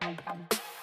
Thank you.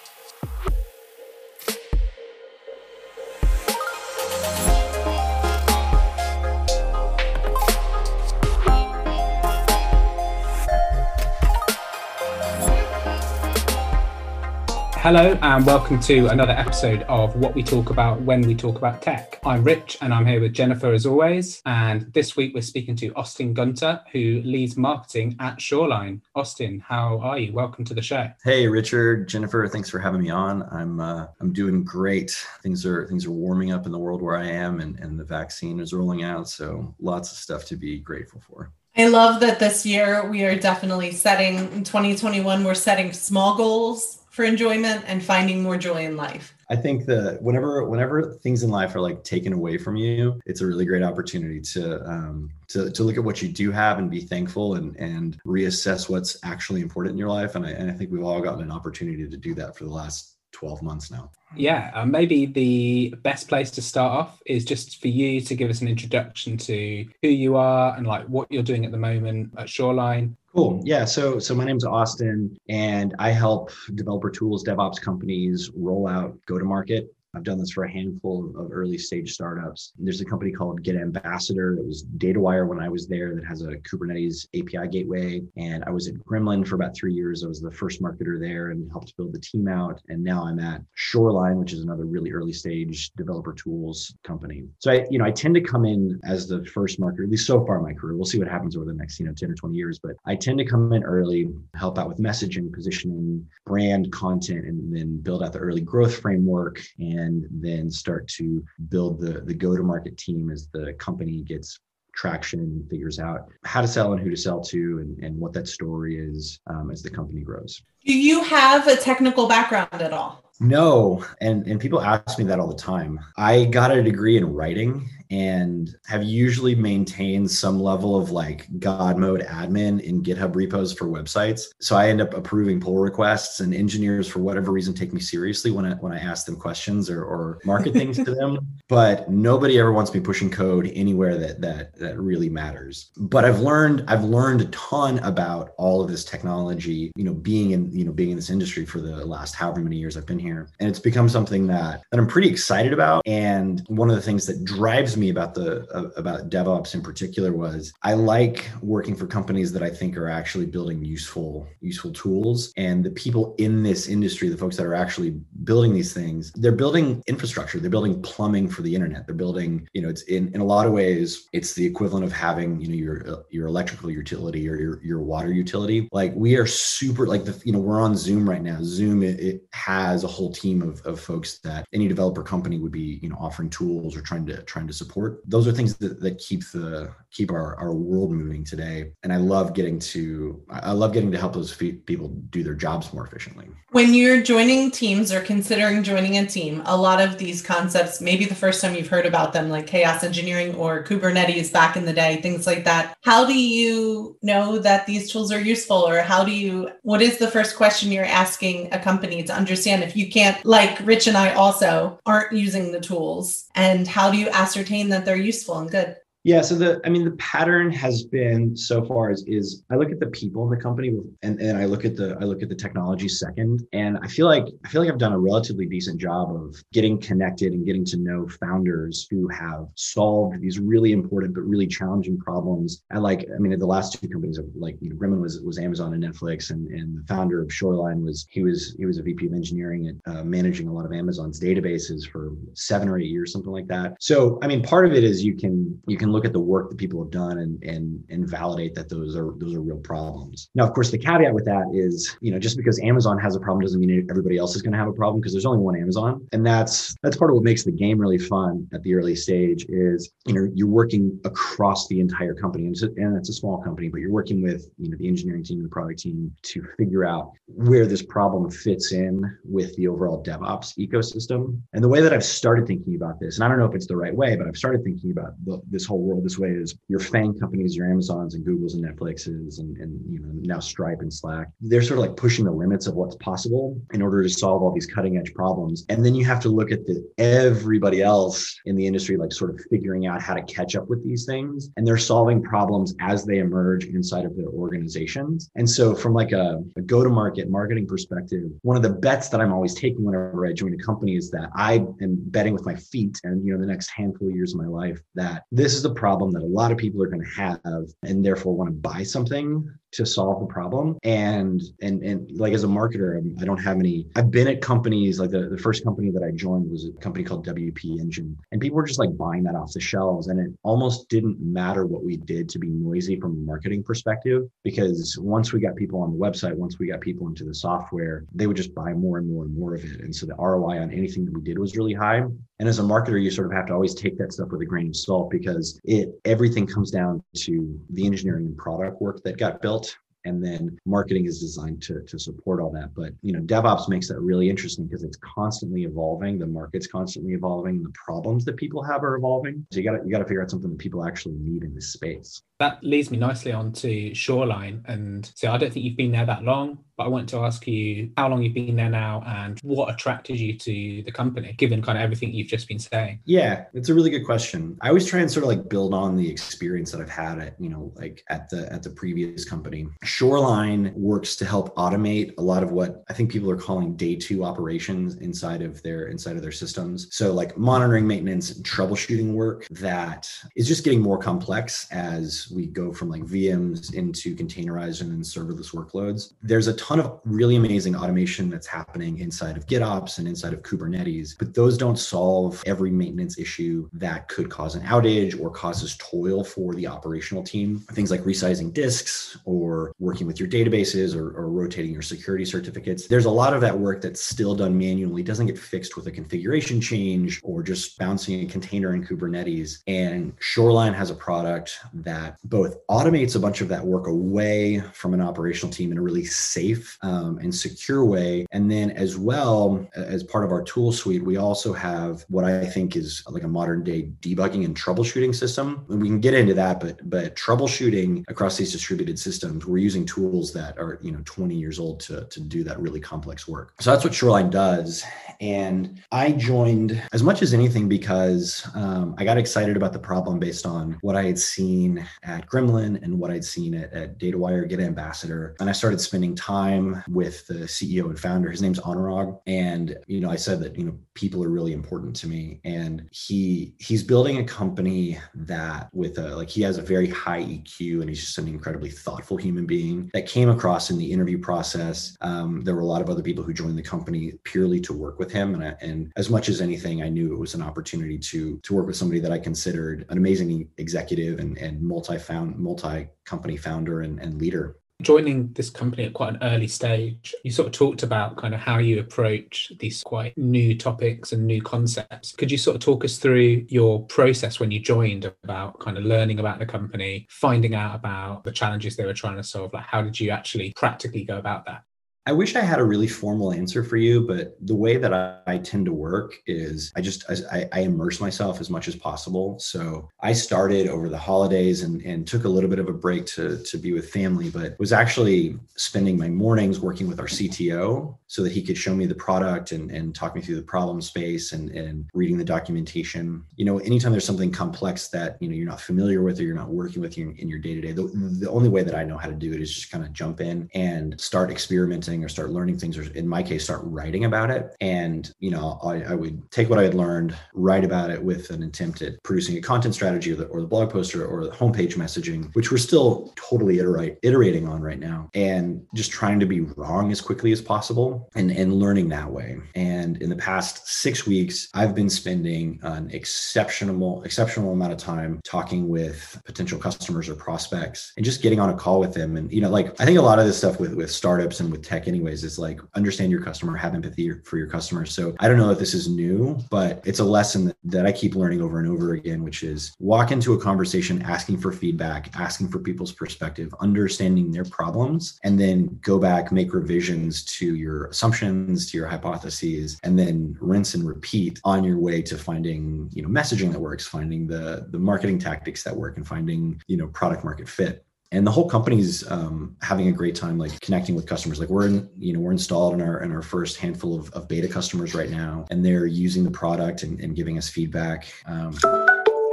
Hello, and welcome to another episode of What We Talk About When We Talk About Tech. I'm Rich, and I'm here with Jennifer as always. And this week we're speaking to Austin Gunter, who leads marketing at Shoreline. Austin, how are you? Welcome to the show. Hey, Richard, Jennifer, thanks for having me on. I'm uh, I'm doing great. Things are things are warming up in the world where I am, and, and the vaccine is rolling out. So lots of stuff to be grateful for. I love that this year we are definitely setting in 2021. We're setting small goals for enjoyment and finding more joy in life. I think that whenever whenever things in life are like taken away from you, it's a really great opportunity to um, to, to look at what you do have and be thankful and and reassess what's actually important in your life. And I, and I think we've all gotten an opportunity to do that for the last 12 months now. Yeah, uh, maybe the best place to start off is just for you to give us an introduction to who you are and like what you're doing at the moment at Shoreline. Cool. Yeah. So, so my name is Austin, and I help developer tools, DevOps companies roll out go to market I've done this for a handful of early stage startups. There's a company called Get Ambassador that was DataWire when I was there that has a Kubernetes API gateway. And I was at Gremlin for about three years. I was the first marketer there and helped build the team out. And now I'm at Shoreline, which is another really early stage developer tools company. So I, you know, I tend to come in as the first marketer, at least so far in my career. We'll see what happens over the next, you know, 10 or 20 years. But I tend to come in early, help out with messaging, positioning, brand content, and then build out the early growth framework and and then start to build the, the go to market team as the company gets traction and figures out how to sell and who to sell to and, and what that story is um, as the company grows. Do you have a technical background at all? No, and and people ask me that all the time. I got a degree in writing and have usually maintained some level of like God mode admin in GitHub repos for websites. So I end up approving pull requests, and engineers, for whatever reason, take me seriously when I when I ask them questions or, or market things to them. But nobody ever wants me pushing code anywhere that that that really matters. But I've learned I've learned a ton about all of this technology. You know, being in you know being in this industry for the last however many years I've been here, and it's become something that that I'm pretty excited about. And one of the things that drives me me about the uh, about DevOps in particular was I like working for companies that I think are actually building useful useful tools and the people in this industry, the folks that are actually building these things, they're building infrastructure, they're building plumbing for the internet. They're building, you know, it's in, in a lot of ways it's the equivalent of having, you know, your your electrical utility or your your water utility. Like we are super like the you know, we're on Zoom right now. Zoom it, it has a whole team of, of folks that any developer company would be, you know, offering tools or trying to trying to support. Those are things that, that keep the keep our, our world moving today. And i love getting to i love getting to help those people do their jobs more efficiently. When you're joining teams or considering joining a team a lot of these concepts maybe the first time you've heard about them like chaos engineering or kubernetes back in the day things like that how do you know that these tools are useful? Or how do you what is the first question you're asking a company to understand if you can't like rich and i also aren't using the tools? And how do you ascertain that they're useful and good. Yeah. So the, I mean, the pattern has been so far is, is I look at the people in the company and, and I look at the, I look at the technology second. And I feel like, I feel like I've done a relatively decent job of getting connected and getting to know founders who have solved these really important, but really challenging problems. I like, I mean, the last two companies are like, you know, Gremlin was, was Amazon and Netflix and, and the founder of Shoreline was, he was, he was a VP of engineering at uh, managing a lot of Amazon's databases for seven or eight years, something like that. So, I mean, part of it is you can, you can look at the work that people have done and and and validate that those are those are real problems. Now, of course, the caveat with that is, you know, just because Amazon has a problem doesn't mean everybody else is going to have a problem because there's only one Amazon, and that's that's part of what makes the game really fun at the early stage. Is you know you're working across the entire company, and and it's a small company, but you're working with you know the engineering team, and the product team to figure out where this problem fits in with the overall DevOps ecosystem. And the way that I've started thinking about this, and I don't know if it's the right way, but I've started thinking about the, this whole world this way is your FANG companies, your Amazons and Googles and Netflixes and, and you know now Stripe and Slack. They're sort of like pushing the limits of what's possible in order to solve all these cutting edge problems. And then you have to look at the everybody else in the industry, like sort of figuring out how to catch up with these things. And they're solving problems as they emerge inside of their organizations. And so from like a, a go-to-market marketing perspective, one of the bets that I'm always taking whenever I join a company is that I am betting with my feet and you know the next handful of years of my life that this is problem that a lot of people are going to have and therefore want to buy something to solve the problem. And and and like as a marketer i don't have any i've been at companies like the, the first company that i joined was a company called wp engine. And people were just like buying that off the shelves. And it almost didn't matter what we did to be noisy from a marketing perspective because once we got people on the website once we got people into the software they would just buy more and more and more of it. And so the roi on anything that we did was really high. And as a marketer you sort of have to always take that stuff with a grain of salt because it everything comes down to the engineering and product work that got built and then marketing is designed to, to support all that. But you know devops makes that really interesting because it's constantly evolving the market's constantly evolving the problems that people have are evolving. So you got you got to figure out something that people actually need in this space. That leads me nicely on to shoreline. And so i don't think you've been there that long but I want to ask you how long you've been there now and what attracted you to the company, given kind of everything you've just been saying. Yeah, it's a really good question. I always try and sort of like build on the experience that I've had at, you know, like at the at the previous company. Shoreline works to help automate a lot of what I think people are calling day two operations inside of their inside of their systems. So like monitoring, maintenance, and troubleshooting work that is just getting more complex as we go from like VMs into containerized and then serverless workloads. There's a ton of really amazing automation that's happening inside of GitOps and inside of Kubernetes, but those don't solve every maintenance issue that could cause an outage or causes toil for the operational team. Things like resizing disks or working with your databases or, or rotating your security certificates. There's a lot of that work that's still done manually, doesn't get fixed with a configuration change or just bouncing a container in Kubernetes. And Shoreline has a product that both automates a bunch of that work away from an operational team in a really safe safe um, and secure way. And then, as well as part of our tool suite, we also have what I think is like a modern day debugging and troubleshooting system. And we can get into that, but but troubleshooting across these distributed systems, we're using tools that are you know 20 years old to to do that really complex work. So that's what Shoreline does. And I joined as much as anything because um, I got excited about the problem based on what I had seen at Gremlin and what I'd seen at, at DataWire, Get Ambassador. And I started spending time with the CEO and founder. His name's Anurag. And, you know, I said that, you know, people are really important to me. And he he's building a company that with a like he has a very high EQ and he's just an incredibly thoughtful human being that came across in the interview process. Um, there were a lot of other people who joined the company purely to work with with him. And, I, and as much as anything, I knew it was an opportunity to to work with somebody that I considered an amazing executive and, and multi found multi company founder and, and leader joining this company at quite an early stage, you sort of talked about kind of how you approach these quite new topics and new concepts. Could you sort of talk us through your process when you joined about kind of learning about the company, finding out about the challenges they were trying to solve? Like, how did you actually practically go about that? I wish I had a really formal answer for you, but the way that I, I tend to work is I just I, I, immerse myself as much as possible. So I started over the holidays and, and took a little bit of a break to, to be with family, but was actually spending my mornings working with our CTO so that he could show me the product and, and talk me through the problem space and, and reading the documentation. You know, anytime there's something complex that you know you're not familiar with or you're not working with in, in your day to day, the the only way that I know how to do it is just kind of jump in and start experimenting or start learning things, or in my case, start writing about it. And, you know, I, I would take what I had learned, write about it with an attempt at producing a content strategy or the, or the blog post or, or the homepage messaging, which we're still totally iterate, iterating on right now. And just trying to be wrong as quickly as possible and, and learning that way. And in the past six weeks, I've been spending an exceptional, exceptional amount of time talking with potential customers or prospects and just getting on a call with them. And, you know, like I think a lot of this stuff with, with startups and with tech tech anyways is like understand your customer have empathy for your customer. So i don't know if this is new but it's a lesson that, that i keep learning over and over again which is walk into a conversation asking for feedback asking for people's perspective understanding their problems and then go back make revisions to your assumptions to your hypotheses and then rinse and repeat on your way to finding you know messaging that works finding the the marketing tactics that work and finding you know product market fit and the whole company's um, having a great time like connecting with customers. Like we're in you know we're installed in our in our first handful of, of beta customers right now and they're using the product and, and giving us feedback um,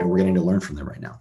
and we're getting to learn from them right now.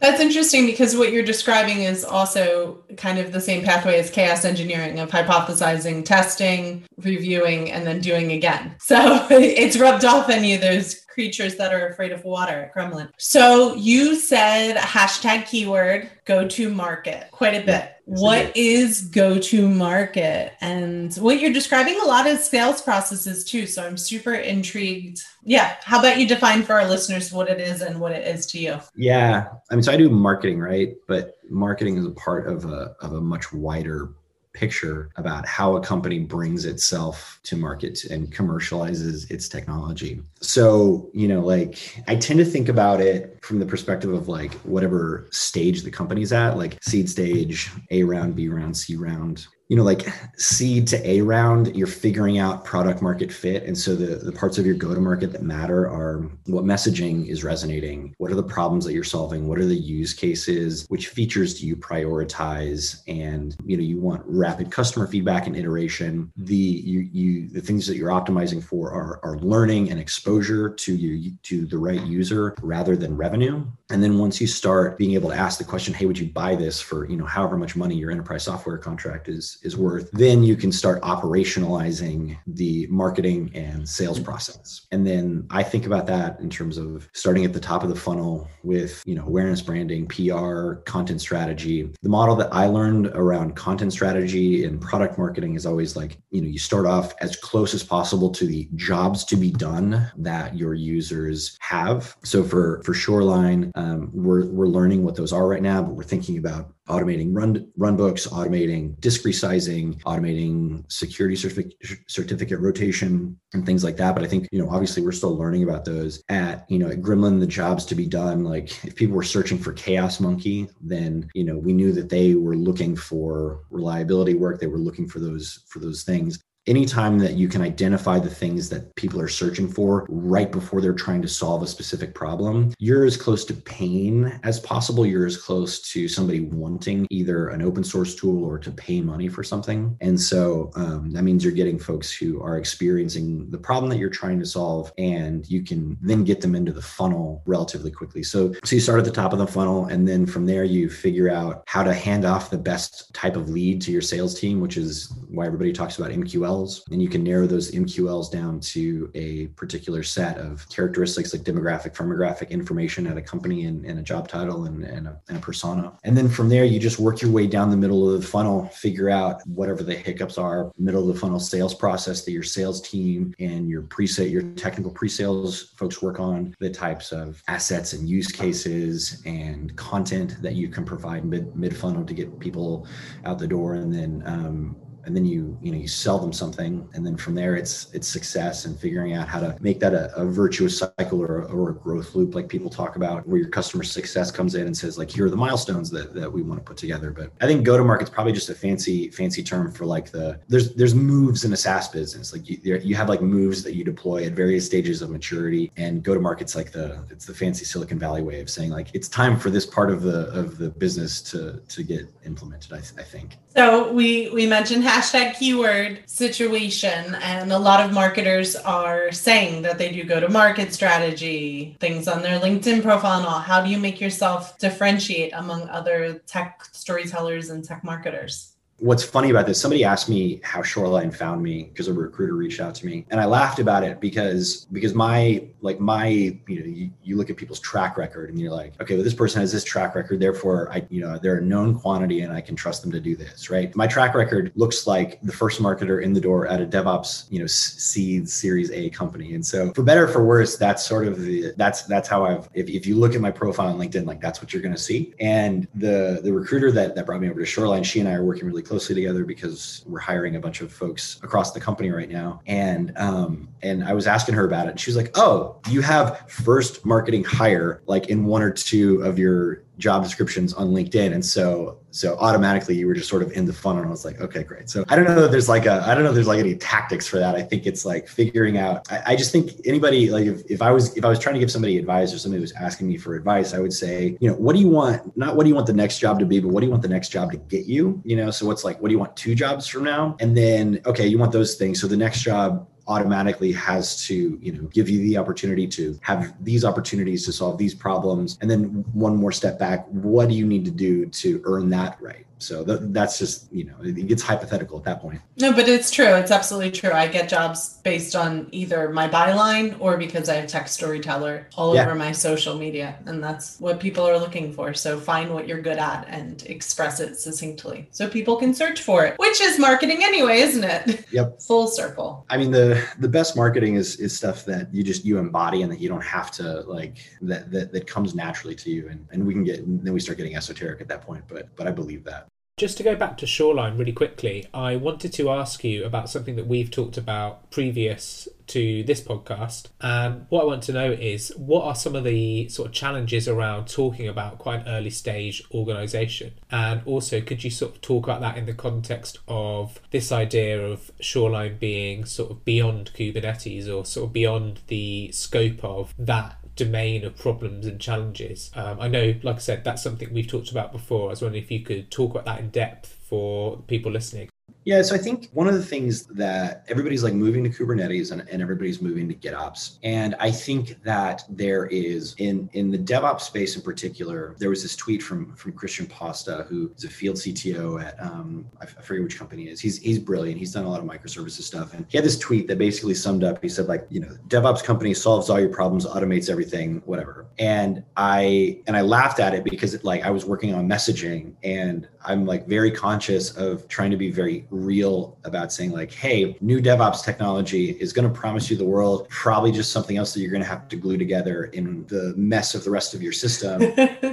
That's interesting because what you're describing is also kind of the same pathway as chaos engineering of hypothesizing, testing, reviewing, and then doing again. So it's rubbed off on you. Those creatures that are afraid of water at Gremlin. So you said hashtag keyword go to market quite a bit. What is go to market? And what you're describing a lot is sales processes too. So I'm super intrigued. Yeah. How about you define for our listeners what it is and what it is to you? Yeah. I mean, so I do marketing, right? But marketing is a part of a, of a much wider picture about how a company brings itself to market and commercializes its technology. So, you know, like I tend to think about it from the perspective of like whatever stage the company's at, like seed stage, A round, B round, C round you know like seed to a round you're figuring out product market fit. And so the, the parts of your go to market that matter are what messaging is resonating what are the problems that you're solving what are the use cases which features do you prioritize? And you know you want rapid customer feedback and iteration. The you you the things that you're optimizing for are, are learning and exposure to you to the right user rather than revenue and then once you start being able to ask the question hey would you buy this for you know however much money your enterprise software contract is is worth, then you can start operationalizing the marketing and sales mm-hmm. process. And then I think about that in terms of starting at the top of the funnel with, you know, awareness branding, PR, content strategy. The model that I learned around content strategy and product marketing is always like, you know, you start off as close as possible to the jobs to be done that your users have. So for for Shoreline, um, we're we're learning what those are right now, but we're thinking about automating run run books, automating disk resizing, automating security certificate, certificate rotation, and things like that. But I think you know, obviously, we're still learning about those. At you know, at Gremlin, the jobs to be done. Like if people were searching for Chaos Monkey, then you know, we knew that they were looking for reliability work. They were looking for those for those things anytime that you can identify the things that people are searching for right before they're trying to solve a specific problem, you're as close to pain as possible. You're as close to somebody wanting either an open source tool or to pay money for something. And so um, that means you're getting folks who are experiencing the problem that you're trying to solve, and you can then get them into the funnel relatively quickly. So, so you start at the top of the funnel, and then from there, you figure out how to hand off the best type of lead to your sales team, which is why everybody talks about MQL And you can narrow those MQLs down to a particular set of characteristics like demographic, firmographic information at a company and, and a job title and, and, a, and a persona. And then from there, you just work your way down the middle of the funnel, figure out whatever the hiccups are, middle of the funnel sales process that your sales team and your preset, your technical pre-sales folks work on, the types of assets and use cases and content that you can provide mid mid funnel to get people out the door, and then um, and then you you know you sell them something and then from there it's it's success and figuring out how to make that a, a virtuous cycle or, or a growth loop like people talk about where your customer success comes in and says like here are the milestones that, that we want to put together. But i think go to market's probably just a fancy fancy term for like the there's there's moves in a saas business. Like you, you have like moves that you deploy at various stages of maturity and go to market's like the it's the fancy silicon valley way of saying like it's time for this part of the of the business to to get implemented i, I think. So we we mentioned hashtag keyword situation, and a lot of marketers are saying that they do go to market strategy, things on their LinkedIn profile and all. How do you make yourself differentiate among other tech storytellers and tech marketers? What's funny about this somebody asked me how shoreline found me because a recruiter reached out to me and i laughed about it because because my like my you know you, you look at people's track record and you're like okay well this person has this track record therefore i you know they're a known quantity and i can trust them to do this right? My track record looks like the first marketer in the door at a devops you know seed series a company and so for better for worse that's sort of the that's that's how i've if, if you look at my profile on linkedin like that's what you're going to see and the the recruiter that that brought me over to shoreline she and i are working really closely together because we're hiring a bunch of folks across the company right now. And um, and I was asking her about it. And she was like, "Oh, you have first marketing hire like in one or two of your job descriptions on LinkedIn. And so so automatically you were just sort of in the funnel. And I was like, okay, great. So I don't know that there's like a I don't know there's like any tactics for that. I think it's like figuring out I, I just think anybody like if, if I was if I was trying to give somebody advice or somebody was asking me for advice, I would say, you know, what do you want? Not what do you want the next job to be, but what do you want the next job to get you? You know, so what's like, what do you want two jobs from now? And then okay, you want those things. So the next job automatically has to you know give you the opportunity to have these opportunities to solve these problems. And then one more step back what do you need to do to earn that right so th- that's just, you know, it gets hypothetical at that point. No, but it's true. It's absolutely true. I get jobs based on either my byline or because I have tech storyteller all yeah. over my social media. And that's what people are looking for. So find what you're good at and express it succinctly so people can search for it, which is marketing anyway, isn't it? Yep. Full circle. I mean, the the best marketing is is stuff that you just you embody and that you don't have to like that that, that comes naturally to you. And, and we can get then we start getting esoteric at that point. But but I believe that. Just to go back to Shoreline really quickly, I wanted to ask you about something that we've talked about previous to this podcast. And what I want to know is what are some of the sort of challenges around talking about quite an early stage organization? And also, could you sort of talk about that in the context of this idea of Shoreline being sort of beyond Kubernetes or sort of beyond the scope of that domain of problems and challenges. Um, I know, like I said, that's something we've talked about before. I was wondering if you could talk about that in depth for people listening. Yeah, so I think one of the things that everybody's like moving to Kubernetes and, and everybody's moving to GitOps. And I think that there is in in the DevOps space in particular, there was this tweet from from Christian Posta, who is a field CTO at um, I forget which company it is. He's he's brilliant. He's done a lot of microservices stuff. And he had this tweet that basically summed up, he said, like, you know, DevOps company solves all your problems, automates everything, whatever. And I and I laughed at it because it like I was working on messaging and I'm like very conscious of trying to be very real about saying like, hey, new DevOps technology is going to promise you the world, probably just something else that you're going to have to glue together in the mess of the rest of your system.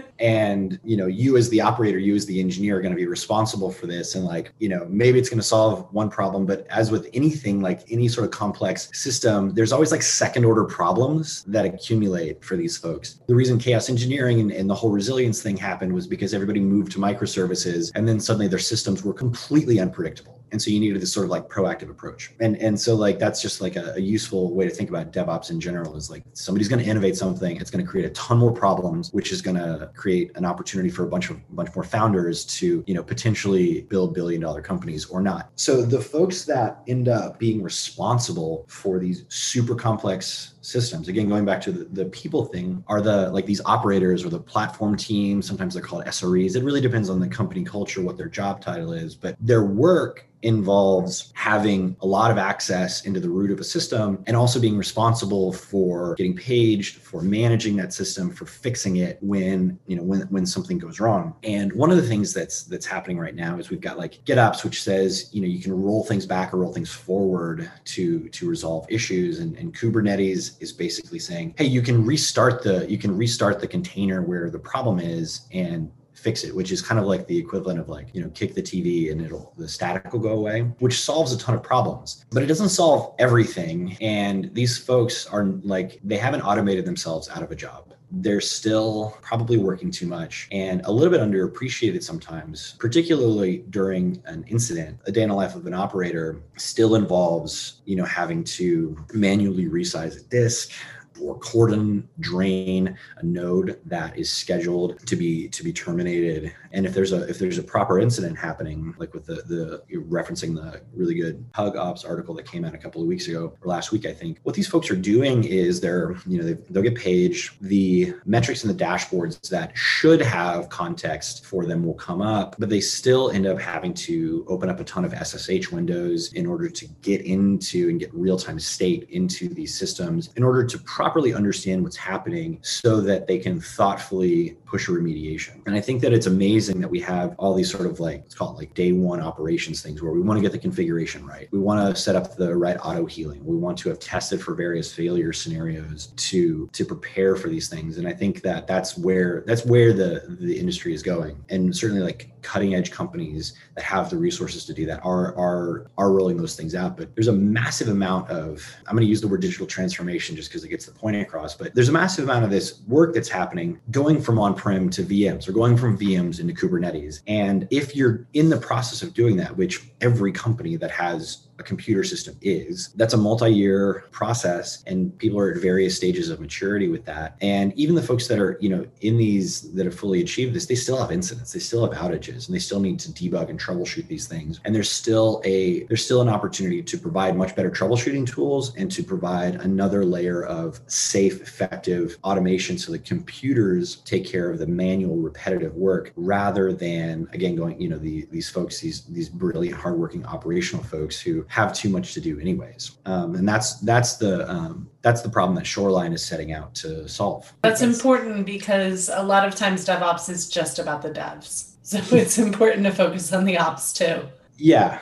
and, you know, you as the operator, you as the engineer are going to be responsible for this. And like, you know, maybe it's going to solve one problem, but as with anything, like any sort of complex system, there's always like second order problems that accumulate for these folks. The reason chaos engineering and, and the whole resilience thing happened was because everybody moved to microservices and then suddenly their systems were completely unpredictable. And so you needed this sort of like proactive approach. And and so like that's just like a, a useful way to think about devops in general is like somebody's going to innovate something it's going to create a ton more problems which is going to create an opportunity for a bunch of bunch more founders to you know potentially build billion dollar companies or not. So the folks that end up being responsible for these super complex systems. Again going back to the, the people thing are the like these operators or the platform team sometimes they're called sres it really depends on the company culture what their job title is but their work involves having a lot of access into the root of a system and also being responsible for getting paged for managing that system for fixing it when you know when when something goes wrong. And one of the things that's that's happening right now is we've got like gitops which says you know you can roll things back or roll things forward to to resolve issues and, and kubernetes is basically saying hey you can restart the you can restart the container where the problem is and fix it, which is kind of like the equivalent of like, you know, kick the TV and it'll, the static will go away, which solves a ton of problems, but it doesn't solve everything. And these folks are like, they haven't automated themselves out of a job they're still probably working too much and a little bit underappreciated sometimes, particularly during an incident. A day in the life of an operator still involves, you know, having to manually resize a disk, or cordon drain a node that is scheduled to be to be terminated and if there's a if there's a proper incident happening like with the the you're referencing the really good hug ops article that came out a couple of weeks ago or last week i think what these folks are doing is they're you know they, they'll get paged the metrics and the dashboards that should have context for them will come up but they still end up having to open up a ton of ssh windows in order to get into and get real-time state into these systems in order to properly understand what's happening so that they can thoughtfully push a remediation. And I think that it's amazing that we have all these sort of like, let's call it like day one operations things where we want to get the configuration right. We want to set up the right auto healing. We want to have tested for various failure scenarios to to prepare for these things. And I think that that's where that's where the the industry is going. And certainly like cutting edge companies that have the resources to do that are are are rolling those things out. But there's a massive amount of I'm going to use the word digital transformation just because it gets the point across. But there's a massive amount of this work that's happening going from on-prem to VMs or going from VMs into Kubernetes. And if you're in the process of doing that, which every company that has a computer system is. That's a multi year process, and people are at various stages of maturity with that. And even the folks that are, you know, in these that have fully achieved this, they still have incidents, they still have outages, and they still need to debug and troubleshoot these things. And there's still a there's still an opportunity to provide much better troubleshooting tools and to provide another layer of safe, effective automation so the computers take care of the manual, repetitive work rather than again going, you know, the, these folks, these these brilliant, hardworking operational folks who have too much to do anyways. Um, and that's that's the um, that's the problem that shoreline is setting out to solve. That's important because a lot of times devops is just about the devs. So it's important to focus on the ops too. Yeah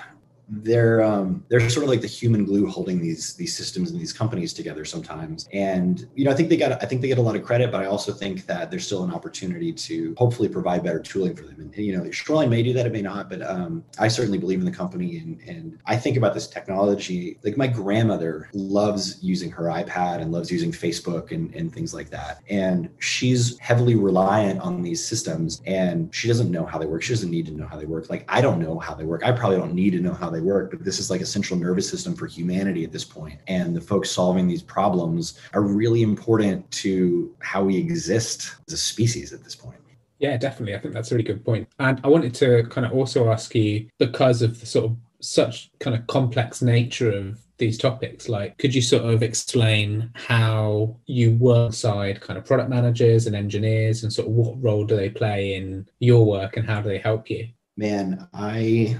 they're um, they're sort of like the human glue holding these these systems and these companies together sometimes. And you know, I think they got I think they get a lot of credit, but I also think that there's still an opportunity to hopefully provide better tooling for them. And, you know, Shoreline may do that, it may not, but um, I certainly believe in the company. And and I think about this technology. Like my grandmother loves using her iPad and loves using Facebook and and things like that. And she's heavily reliant on these systems, and she doesn't know how they work. She doesn't need to know how they work. Like I don't know how they work. I probably don't need to know how they work, but this is like a central nervous system for humanity at this point. And the folks solving these problems are really important to how we exist as a species at this point. Yeah, definitely. I think that's a really good point. And I wanted to kind of also ask you because of the sort of such kind of complex nature of these topics like could you sort of explain how you work side kind of product managers and engineers and sort of what role do they play in your work and how do they help you man i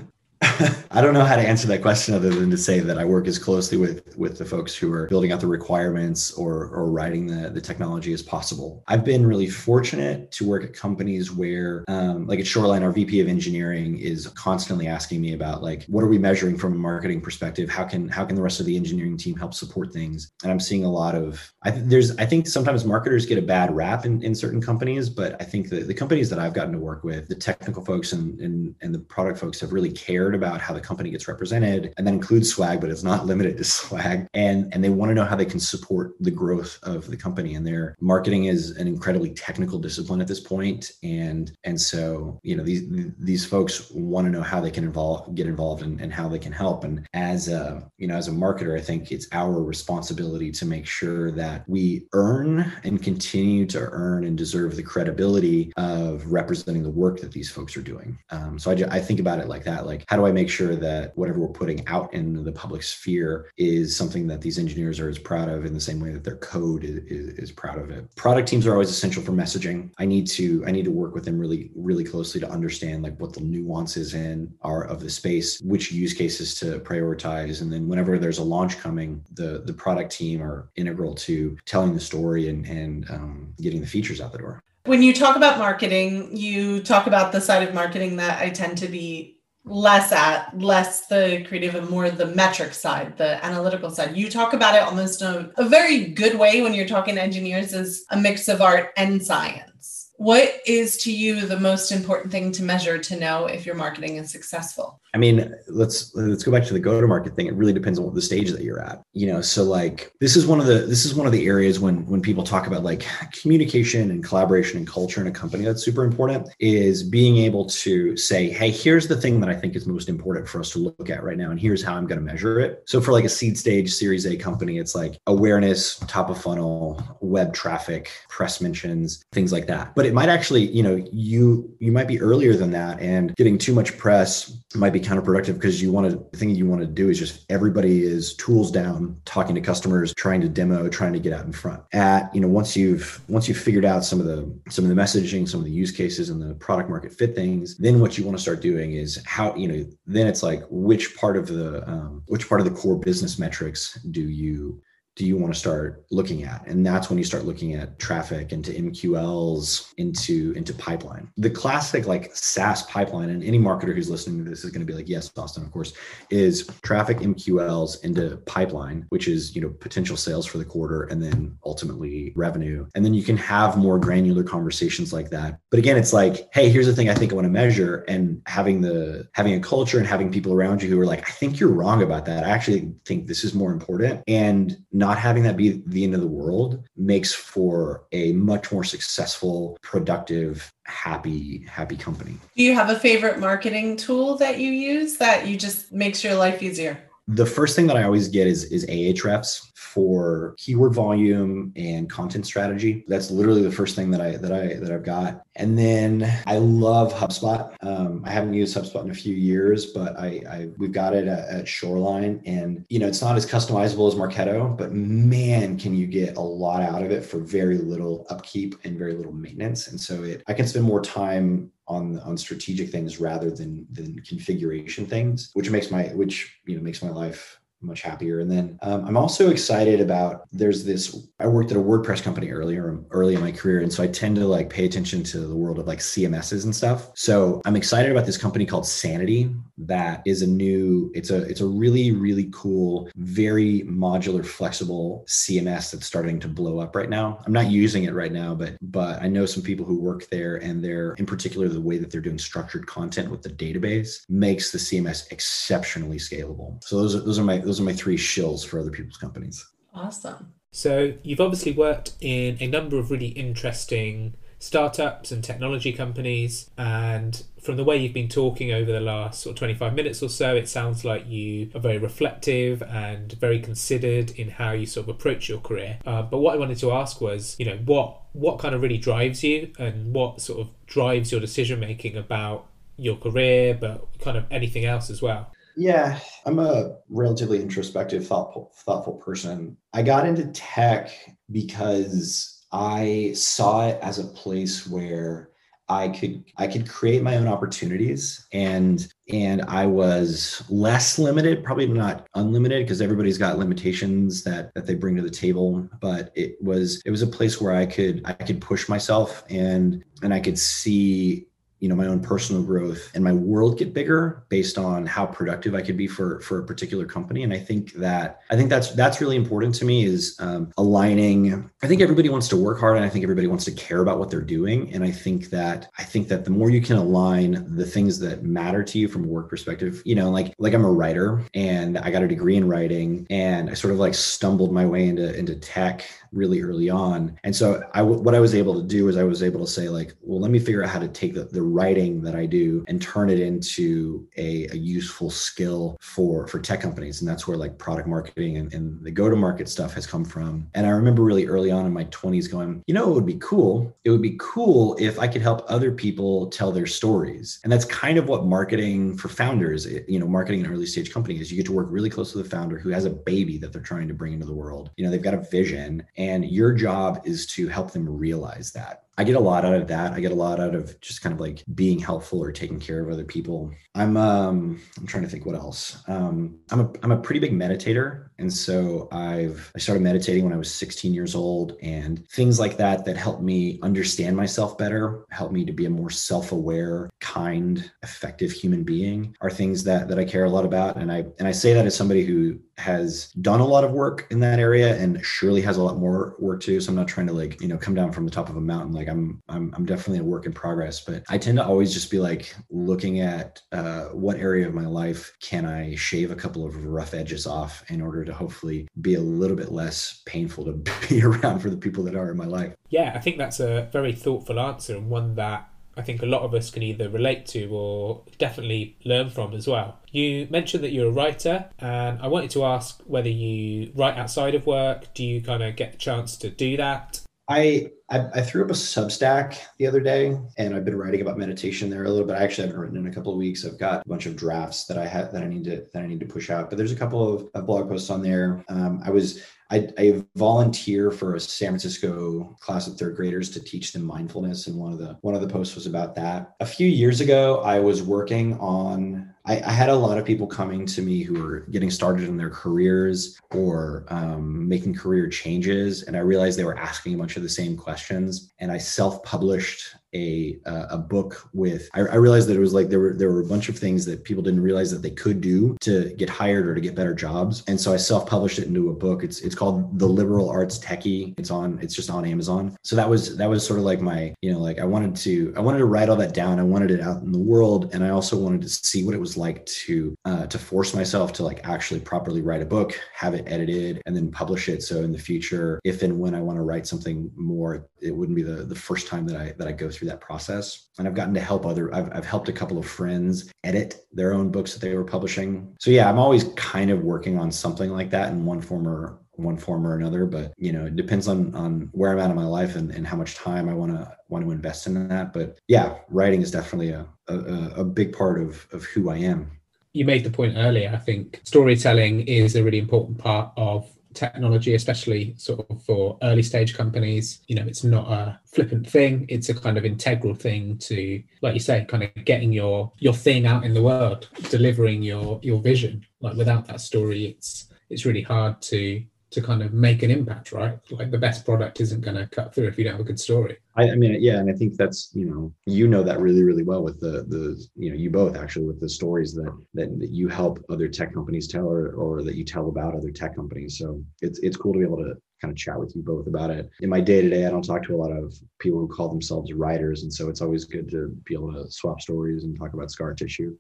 I don't know how to answer that question other than to say that I work as closely with with the folks who are building out the requirements or or writing the, the technology as possible. I've been really fortunate to work at companies where, um, like at Shoreline, our VP of engineering is constantly asking me about like what are we measuring from a marketing perspective? How can how can the rest of the engineering team help support things? And I'm seeing a lot of I there's I think sometimes marketers get a bad rap in, in certain companies, but I think the companies that I've gotten to work with, the technical folks and and, and the product folks have really cared about how the company gets represented and that includes swag but it's not limited to swag. And and they want to know how they can support the growth of the company and their marketing is an incredibly technical discipline at this point. And and so you know these these folks want to know how they can involve get involved and, and how they can help. And as a you know as a marketer i think it's our responsibility to make sure that we earn and continue to earn and deserve the credibility of representing the work that these folks are doing. Um, so I, I think about it like that like how do I make sure that whatever we're putting out in the public sphere is something that these engineers are as proud of in the same way that their code is, is, is proud of it. Product teams are always essential for messaging. I need to I need to work with them really really closely to understand like what the nuances in are of the space, which use cases to prioritize, and then whenever there's a launch coming, the the product team are integral to telling the story and and um, getting the features out the door. When you talk about marketing, you talk about the side of marketing that I tend to be less at less the creative and more the metric side the analytical side. You talk about it almost a, a very good way when you're talking to engineers as a mix of art and science what is to you the most important thing to measure to know if your marketing is successful I mean, let's let's go back to the go-to-market thing. It really depends on what the stage that you're at. You know, so like this is one of the this is one of the areas when when people talk about like communication and collaboration and culture in a company that's super important is being able to say, hey, here's the thing that I think is most important for us to look at right now, and here's how I'm going to measure it. So for like a seed stage Series A company, it's like awareness, top of funnel, web traffic, press mentions, things like that. But it might actually, you know, you you might be earlier than that, and getting too much press might be counterproductive because you want to the thing you want to do is just everybody is tools down talking to customers trying to demo trying to get out in front. At you know once you've once you've figured out some of the some of the messaging some of the use cases and the product market fit things then what you want to start doing is how you know then it's like which part of the um, which part of the core business metrics do you do you want to start looking at? And that's when you start looking at traffic into MQLs, into into pipeline. The classic like SaaS pipeline, and any marketer who's listening to this is going to be like, yes, Austin, of course, is traffic MQLs into pipeline, which is you know potential sales for the quarter, and then ultimately revenue. And then you can have more granular conversations like that. But again, it's like, hey, here's the thing I think I want to measure, and having the having a culture and having people around you who are like, I think you're wrong about that. I actually think this is more important, and not having that be the end of the world makes for a much more successful, productive, happy, happy company. Do you have a favorite marketing tool that you use that you just makes your life easier? The first thing that I always get is is Ahrefs for keyword volume and content strategy. That's literally the first thing that I that I that I've got. And then I love HubSpot. Um, I haven't used HubSpot in a few years, but I, I we've got it at, at, Shoreline, and you know it's not as customizable as Marketo, but man, can you get a lot out of it for very little upkeep and very little maintenance. And so it I can spend more time on on strategic things rather than than configuration things, which makes my which you know makes my life much happier. And then um, I'm also excited about there's this. I worked at a WordPress company earlier, early in my career, and so I tend to like pay attention to the world of like CMSs and stuff. So I'm excited about this company called Sanity that is a new. It's a it's a really really cool, very modular, flexible CMS that's starting to blow up right now. I'm not using it right now, but but I know some people who work there, and they're in particular the way that they're doing structured content with the database makes the CMS exceptionally scalable. So those are those are my those are my three shills for other people's companies. Awesome. So you've obviously worked in a number of really interesting startups and technology companies and from the way you've been talking over the last sort of 25 minutes or so it sounds like you are very reflective and very considered in how you sort of approach your career uh, but what i wanted to ask was you know what what kind of really drives you and what sort of drives your decision making about your career but kind of anything else as well yeah, I'm a relatively introspective, thoughtful, thoughtful person. I got into tech because I saw it as a place where I could I could create my own opportunities and and I was less limited, probably not unlimited because everybody's got limitations that that they bring to the table, but it was it was a place where I could I could push myself and and I could see you know my own personal growth and my world get bigger based on how productive i could be for for a particular company. And i think that i think that's that's really important to me is um, aligning. I think everybody wants to work hard and i think everybody wants to care about what they're doing. And i think that i think that the more you can align the things that matter to you from a work perspective you know like like i'm a writer and i got a degree in writing and i sort of like stumbled my way into into tech really early on. And so I, what I was able to do is I was able to say like, well, let me figure out how to take the, the writing that I do and turn it into a, a useful skill for, for tech companies. And that's where like product marketing and, and the go-to-market stuff has come from. And I remember really early on in my 20s going, you know, it would be cool. It would be cool if I could help other people tell their stories. And that's kind of what marketing for founders, eh, you know, marketing an early stage company is you get to work really close to the founder who has a baby that they're trying to bring into the world. You know, they've got a vision and your job is to help them realize that. I get a lot out of that. I get a lot out of just kind of like being helpful or taking care of other people. I'm um I'm trying to think what else. Um I'm a I'm a pretty big meditator and so I've I started meditating when I was 16 years old and things like that that help me understand myself better, help me to be a more self-aware, kind, effective human being are things that that I care a lot about and I and I say that as somebody who has done a lot of work in that area and surely has a lot more work to do so I'm not trying to like, you know, come down from the top of a mountain like I'm, I'm I'm definitely a work in progress, but I tend to always just be like looking at uh, what area of my life can I shave a couple of rough edges off in order to hopefully be a little bit less painful to be around for the people that are in my life. Yeah, I think that's a very thoughtful answer and one that I think a lot of us can either relate to or definitely learn from as well. You mentioned that you're a writer, and I wanted to ask whether you write outside of work. Do you kind of get a chance to do that? I I, I, threw up a Substack the other day, and I've been writing about meditation there a little bit. I actually haven't written in a couple of weeks. I've got a bunch of drafts that I had that I need to that I need to push out. But there's a couple of, of blog posts on there. Um, I was I, I, volunteer for a San Francisco class of third graders to teach them mindfulness, and one of the one of the posts was about that. A few years ago, I was working on I, I, had a lot of people coming to me who were getting started in their careers or um, making career changes, and I realized they were asking a bunch of the same questions. And I self-published a uh, a book with. I, I, realized that it was like there were there were a bunch of things that people didn't realize that they could do to get hired or to get better jobs. And so I self-published it into a book. It's it's called The Liberal Arts Techie. It's on it's just on Amazon. So that was that was sort of like my you know like I wanted to I wanted to write all that down. I wanted it out in the world, and I also wanted to see what it was like to uh, to force myself to like actually properly write a book, have it edited, and then publish it. So in the future, if and when I want to write something more, it wouldn't be the the first time that I that I go through that process. And I've gotten to help other. I've I've helped a couple of friends edit their own books that they were publishing. So yeah, I'm always kind of working on something like that in one form or one form or another but you know it depends on on where i'm at in my life and, and how much time i want to want to invest in that but yeah writing is definitely a, a, a big part of of who i am you made the point earlier i think storytelling is a really important part of technology especially sort of for early stage companies you know it's not a flippant thing. It's a kind of integral thing to like you say kind of getting your your thing out in the world delivering your your vision. Like without that story it's it's really hard to to kind of make an impact, right? Like the best product isn't going to cut through if you don't have a good story. I, I, mean, yeah, and I think that's you know you know that really really well with the the you know you both actually with the stories that that, that you help other tech companies tell or or that you tell about other tech companies. So it's it's cool to be able to kind of chat with you both about it. In my day to day, I don't talk to a lot of people who call themselves writers, and so it's always good to be able to swap stories and talk about scar tissue.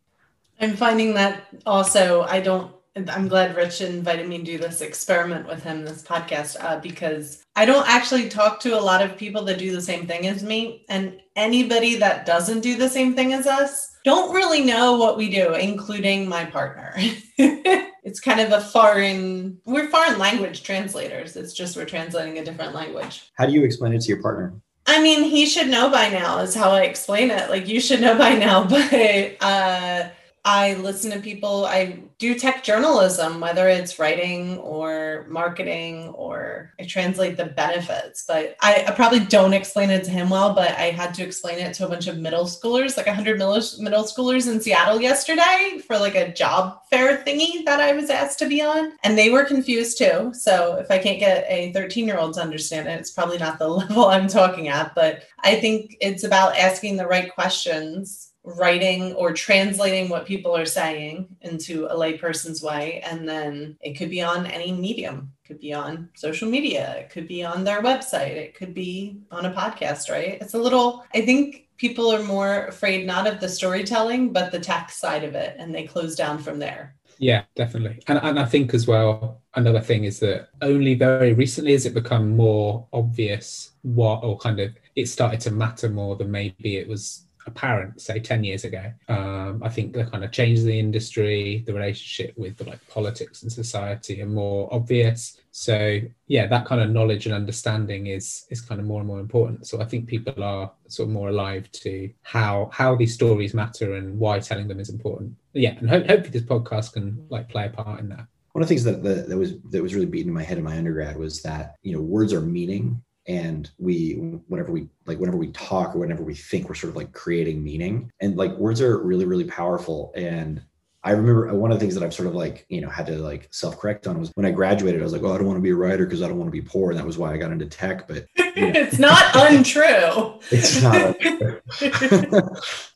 I'm finding that also I don't I'm glad Rich invited me to do this experiment with him, this podcast, uh, because I don't actually talk to a lot of people that do the same thing as me. And anybody that doesn't do the same thing as us don't really know what we do, including my partner. it's kind of a foreign, we're foreign language translators. It's just we're translating a different language. How do you explain it to your partner? I mean, he should know by now, is how I explain it. Like, you should know by now, but, uh, I listen to people, I do tech journalism, whether it's writing or marketing, or I translate the benefits. But I, I, probably don't explain it to him well, but I had to explain it to a bunch of middle schoolers, like 100 middle, middle schoolers in Seattle yesterday for like a job fair thingy that I was asked to be on. And they were confused too. So if I can't get a 13 year old to understand it, it's probably not the level I'm talking at. But I think it's about asking the right questions writing or translating what people are saying into a layperson's way and then it could be on any medium. It could be on social media. It could be on their website. It could be on a podcast right? It's a little i think people are more afraid not of the storytelling but the tech side of it and they close down from there. Yeah definitely. And, and i think as well another thing is that only very recently has it become more obvious what or kind of it started to matter more than maybe it was apparent, say, 10 years ago. Um, I think the kind of change in the industry, the relationship with the, like politics and society are more obvious. So yeah, that kind of knowledge and understanding is is kind of more and more important. So I think people are sort of more alive to how how these stories matter and why telling them is important. Yeah, and ho- hopefully this podcast can like play a part in that. One of the things that, that, that was that was really beating in my head in my undergrad was that you know words are meaning and we whenever we like whenever we talk or whenever we think we're sort of like creating meaning and like words are really really powerful and I remember uh, one of the things that I've sort of like, you know, had to like self correct on was when I graduated, I was like, oh, I don't want to be a writer because I don't want to be poor. And that was why I got into tech. But it's not untrue. it's not untrue.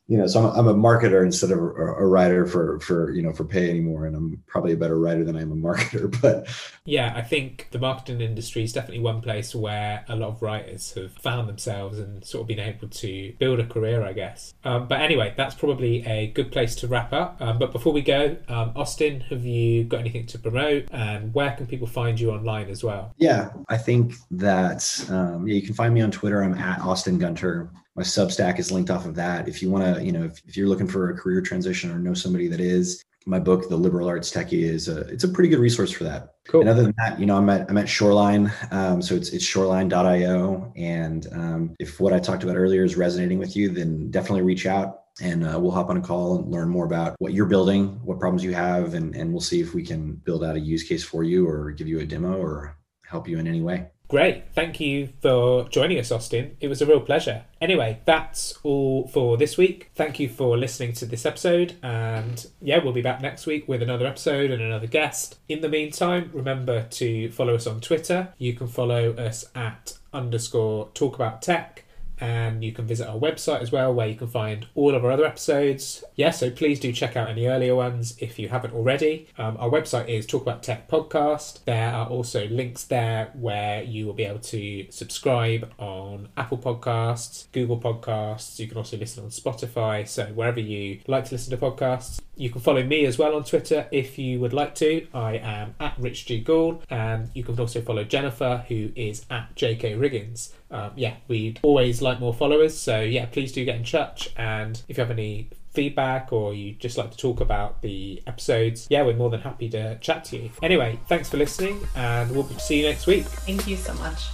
you know, so I'm, I'm a marketer instead of a, a, writer for for you know for pay anymore, and I'm probably a better writer than I am a marketer. But yeah, I think the marketing industry is definitely one place where a lot of writers have found themselves and sort of been able to build a career, I guess. Um, but anyway, that's probably a good place to wrap up. Um, but before we go, um, Austin, have you got anything to promote, and where can people find you online as well? Yeah, I think that um, yeah, you can find me on Twitter. I'm at Austin Gunter my substack is linked off of that if you want to you know if, if, you're looking for a career transition or know somebody that is my book, The Liberal Arts Techie, is a it's a pretty good resource for that. Cool. And other than that, you know, I'm at I'm at Shoreline, um, so it's it's Shoreline.io, and um, if what I talked about earlier is resonating with you, then definitely reach out and uh, we'll hop on a call and learn more about what you're building, what problems you have, and and we'll see if we can build out a use case for you or give you a demo or help you in any way. Great. Thank you for joining us, Austin. It was a real pleasure. Anyway, that's all for this week. Thank you for listening to this episode. And yeah, we'll be back next week with another episode and another guest. In the meantime, remember to follow us on Twitter. You can follow us at underscore talk about tech and you can visit our website as well where you can find all of our other episodes. Yeah so please do check out any earlier ones if you haven't already. Um, our website is talk about tech podcast. There are also links there where you will be able to subscribe on apple podcasts google podcasts. You can also listen on spotify. So wherever you like to listen to podcasts you can follow me as well on twitter if you would like to. I am at rich g gould. And you can also follow jennifer who is at jk riggins um, yeah, we'd always like more followers. So yeah, please do get in touch. And if you have any feedback or you just like to talk about the episodes, yeah, we're more than happy to chat to you. Anyway, thanks for listening, and we'll see you next week. Thank you so much.